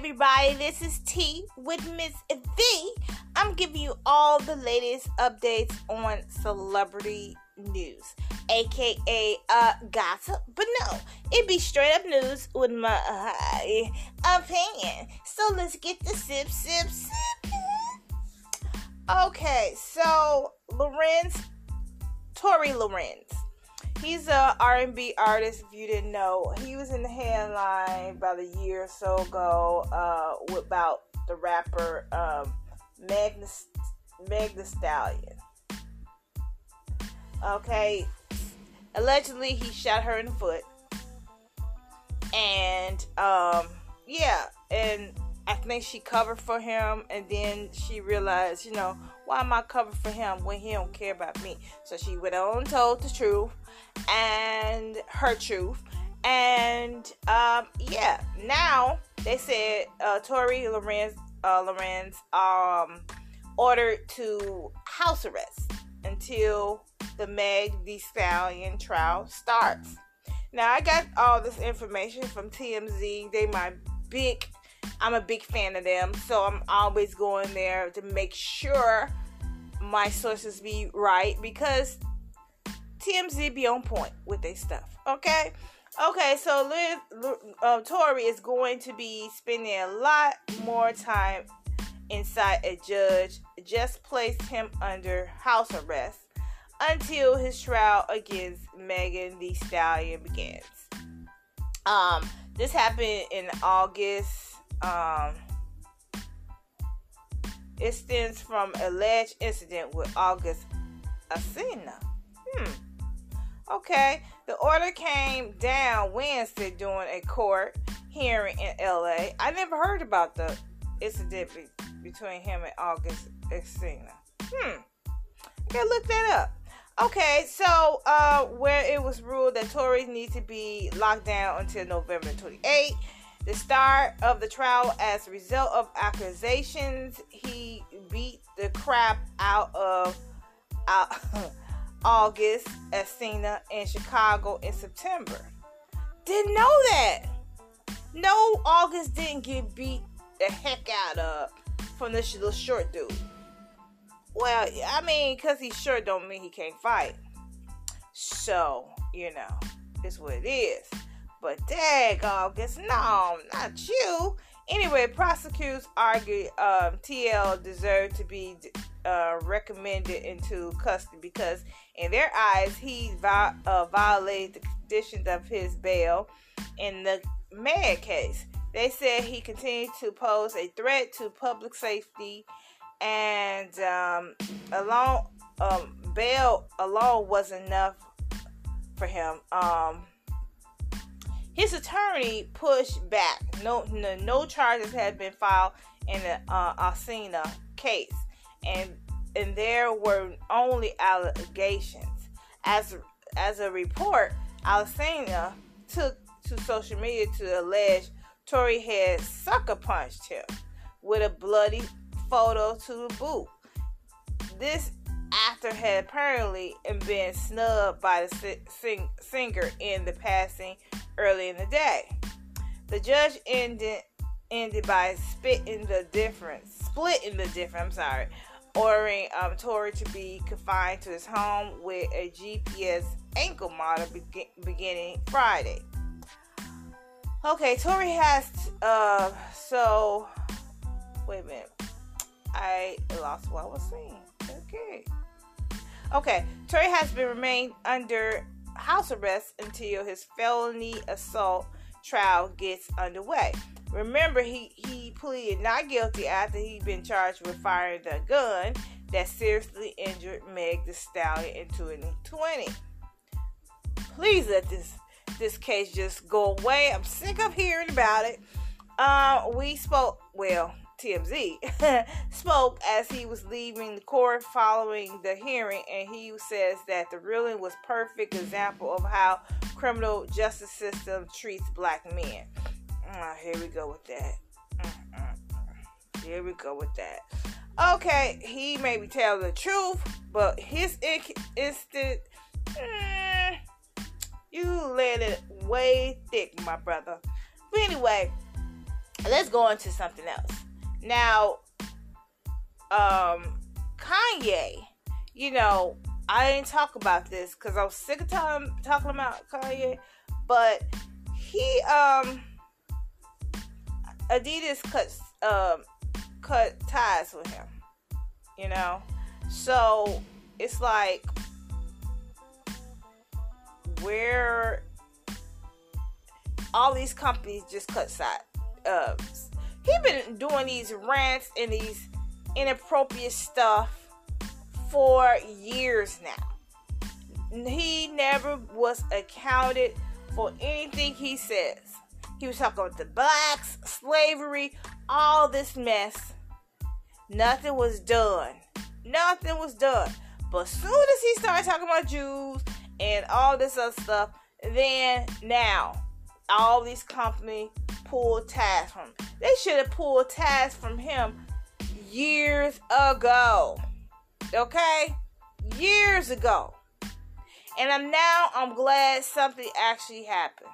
everybody. This is Tea with Miss V. I'm giving you all the latest updates on celebrity news, aka uh, gossip. But no, it be straight up news with my uh, opinion. So let's get the sip, sip, sip. Okay, so Lanez, Tory Lanez he's a R&B artist. If you didn't know, he was in the headline about a year or so ago uh, about the rapper um, Magnus Stallion. Okay, allegedly he shot her in the foot, and um, think she covered for him, and then she realized, you know, why am I covering for him when he don't care about me? So she went on and told the truth and her truth. And um, yeah, now they said uh, Tory Lanez, uh, Lanez um, ordered to house arrest until the Meg the Stallion trial starts. Now I got all this information from TMZ. They my big I'm a big fan of them, so I'm always going there to make sure my sources be right because TMZ be on point with their stuff. Okay, okay. So Liz, uh, Tory is going to be spending a lot more time inside a judge. Just placed him under house arrest until his trial against Megan Thee Stallion begins. Um, this happened in August. Um, it stems from alleged incident with August Alsina. Hmm. Okay, the order came down Wednesday during a court hearing in LA. I never heard about the incident be- between him and August Alsina. Hmm. Gotta look that up. Okay, so uh, where it was ruled that Tories need to be locked down until November 28. The start of the trial, as a result of accusations, he beat the crap out of uh, August Alsina in Chicago in September. Didn't know that. No, August didn't get beat the heck out of from this little short dude. Well, I mean, because he's short don't mean he can't fight. So, you know, it's what it is. But dag, August, no, not you. Anyway, prosecutors argue um, TL deserved to be uh, recommended into custody because, in their eyes, he vi- uh, violated the conditions of his bail in the Meg case. They said he continued to pose a threat to public safety, and um, alone um, bail alone was enough for him. Um, his attorney pushed back. No, no, no charges had been filed in the uh, Alsina case, and and there were only allegations. As as a report, Alsina took to social media to allege Tory had sucker punched him with a bloody photo to the boot. This actor had apparently been snubbed by the sing- singer in the passing early in the day. The judge ended ended by splitting the difference, splitting the difference. I'm sorry, ordering um, Tory to be confined to his home with a GPS ankle monitor be- beginning Friday. Okay, Tory has uh so wait a minute. I lost what I was saying. Okay. Okay, Tory has been remained under house arrest until his felony assault trial gets underway. Remember, he, he pleaded not guilty after he'd been charged with firing the gun that seriously injured Meg the Stallion in 2020. Please let this this case just go away. I'm sick of hearing about it. Uh, we spoke, well, TMZ, spoke as he was leaving the court following the hearing, and he says that the ruling was perfect example of how criminal justice system treats black men. Uh, here we go with that. Here we go with that. Okay, he may be telling the truth, but his instant, mm, you let it way thick, my brother. But anyway, let's go into something else. Now, um, Kanye, you know, I didn't talk about this because I was sick of talking talking about Kanye, but he um Adidas cut um cut ties with him, you know, so it's like where all these companies just cut side. Uh, he been doing these rants and these inappropriate stuff for years now. He never was accounted for anything he says. He was talking about the blacks, slavery, all this mess. Nothing was done. Nothing was done. But as soon as he started talking about Jews and all this other stuff, then now all these companies pulled ties from him. They should have pulled ties from him years ago. Okay? Years ago. And I'm now I'm glad something actually happened.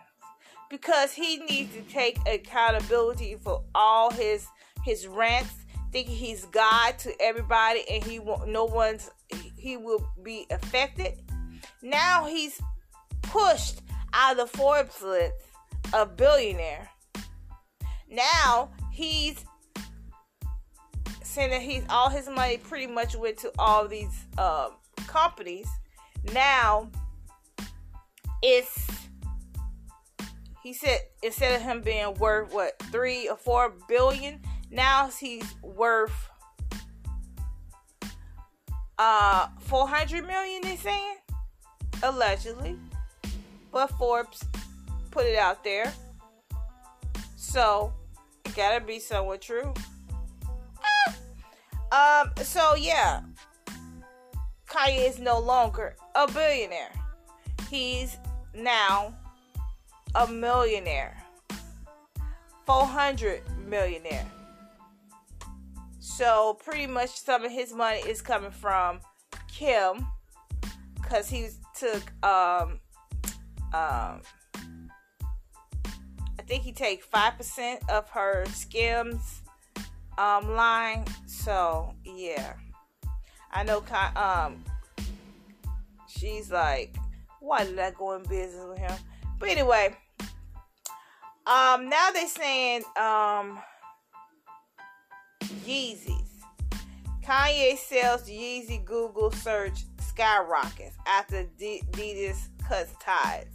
Because he needs to take accountability for all his his rants, thinking he's God to everybody and he won't no one's he will be affected. Now he's pushed out of the Forbes list a billionaire. Now he's saying that he's all his money pretty much went to all these uh, companies. Now it's he said instead of him being worth what three or four billion, now he's worth uh 400 million. They saying allegedly, but Forbes put it out there. So, gotta be somewhat true. Ah. Um, so yeah. Kanye is no longer a billionaire. He's now a millionaire. 400 millionaire. So pretty much some of his money is coming from Kim because he took um um think he take five percent of her skims um, line. So yeah, I know. Um, she's like, why did I go in business with him? But anyway, um, now they're saying um, Yeezys. Kanye sells Yeezy Google search skyrockets after Adidas cuts ties.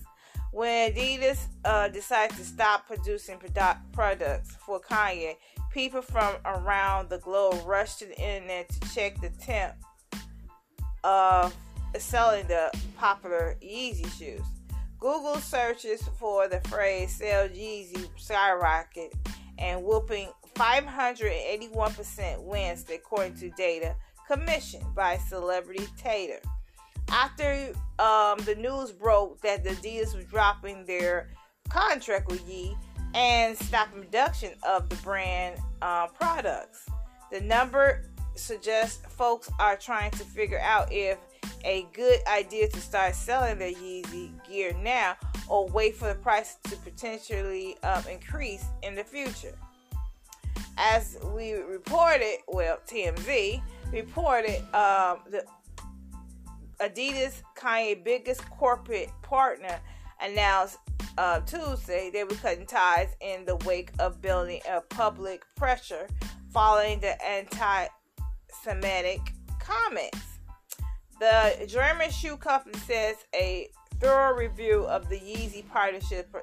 When Adidas uh, decided to stop producing produ- products for Kanye, people from around the globe rushed to the internet to check the temp of selling the popular Yeezy shoes. Google searches for the phrase "sell Yeezy" skyrocket and whooping 581% Wednesday, according to data commissioned by Celebrity Tater after um, the news broke that the Adidas was dropping their contract with Yee and stopping production of the brand uh, products. The number suggests folks are trying to figure out if a good idea to start selling their Yeezy gear now or wait for the price to potentially um, increase in the future. As we reported, well, TMZ reported um, the Adidas, Kanye biggest corporate partner, announced uh, Tuesday they were cutting ties in the wake of building a public pressure following the anti-Semitic comments. The German shoe company says a thorough review of the Yeezy partnership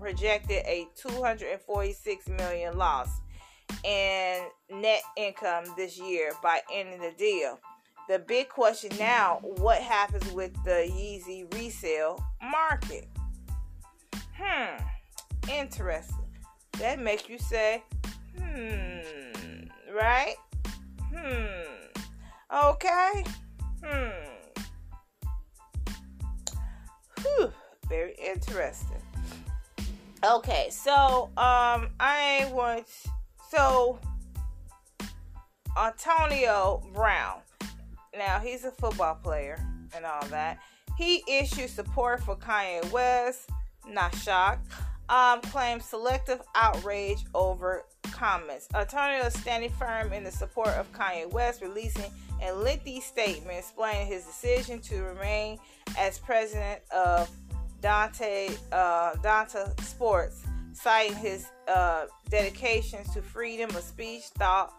projected a 246 million loss in net income this year by ending the deal the big question now what happens with the Yeezy resale market? Hmm, interesting. That makes you say, hmm, right? Hmm, okay, hmm. Whew, very interesting. Okay, so um, I want so Antonio Brown now, he's a football player and all that. He issued support for Kanye West. Not shocked. um, claims selective outrage over comments. Antonio is standing firm in the support of Kanye West, releasing a lengthy statement explaining his decision to remain as president of Donda uh, Donda Sports, citing his uh, dedications to freedom of speech, thought,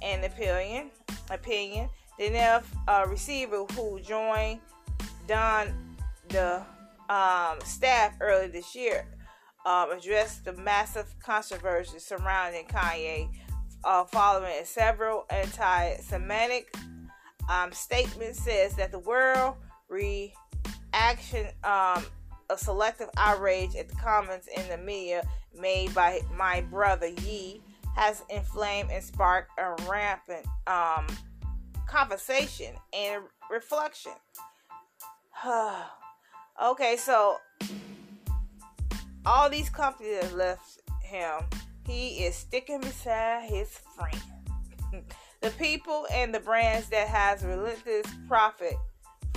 and opinion. Opinion. The uh, receiver who joined Don the um, staff earlier this year um, addressed the massive controversy surrounding Kanye uh, following several anti-Semitic um, statements. Says that the world reaction um, of selective outrage at the comments in the media made by my brother Ye has inflamed and sparked a rampant um, conversation and reflection. okay, so all these companies that left him, he is sticking beside his friend. the people and the brands that has relentless profit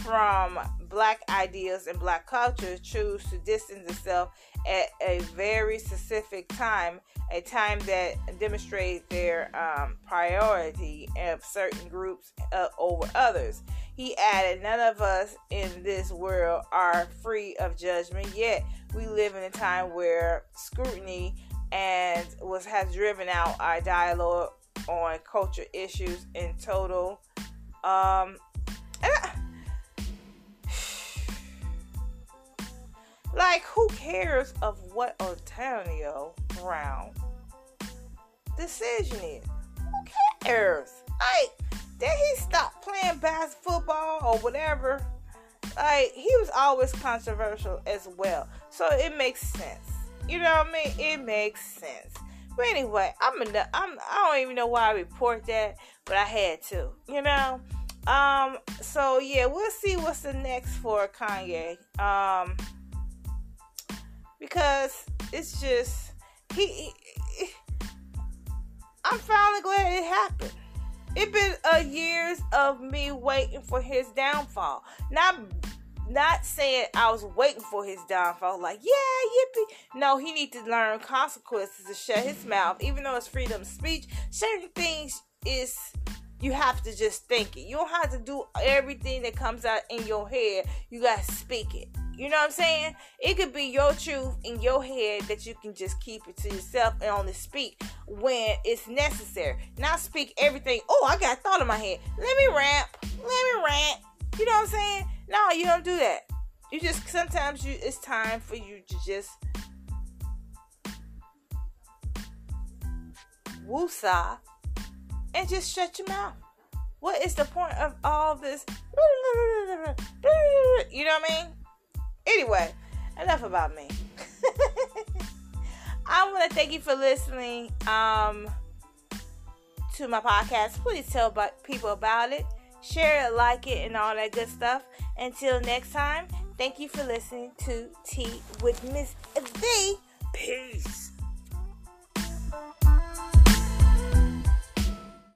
from black ideas and black culture choose to distance itself at a very specific time, a time that demonstrates their um, priority of certain groups uh, over others. He added, None of us in this world are free of judgment, yet we live in a time where scrutiny and was has driven out our dialogue on culture issues in total. Um, like, who cares of what Antonio Brown decision is? Who cares? Like, did he stop playing basketball or whatever? Like, he was always controversial as well. So it makes sense. You know what I mean? It makes sense. But anyway, I'm a, I'm I don't even know why I report that, but I had to. You know. Um. So yeah, we'll see what's the next for Kanye. Um. Because it's just he, he I'm finally glad it happened. It been a years of me waiting for his downfall. Not not saying I was waiting for his downfall, like, yeah, yippee. No, he need to learn consequences to shut his mouth. Even though it's freedom of speech, certain things is you have to just think it. You don't have to do everything that comes out in your head. You gotta speak it. You know what I'm saying? It could be your truth in your head that you can just keep it to yourself and only speak when it's necessary. Not speak everything. Oh, I got thought in my head. Let me rant. Let me rant. You know what I'm saying? No, you don't do that. You just sometimes you it's time for you to just woosah and just shut your mouth. What is the point of all this? You know what I mean? Anyway, enough about me. I want to thank you for listening um, to my podcast. Please tell people about it share it, like it, and all that good stuff. Until next time, thank you for listening to Tea with Miss V. Peace.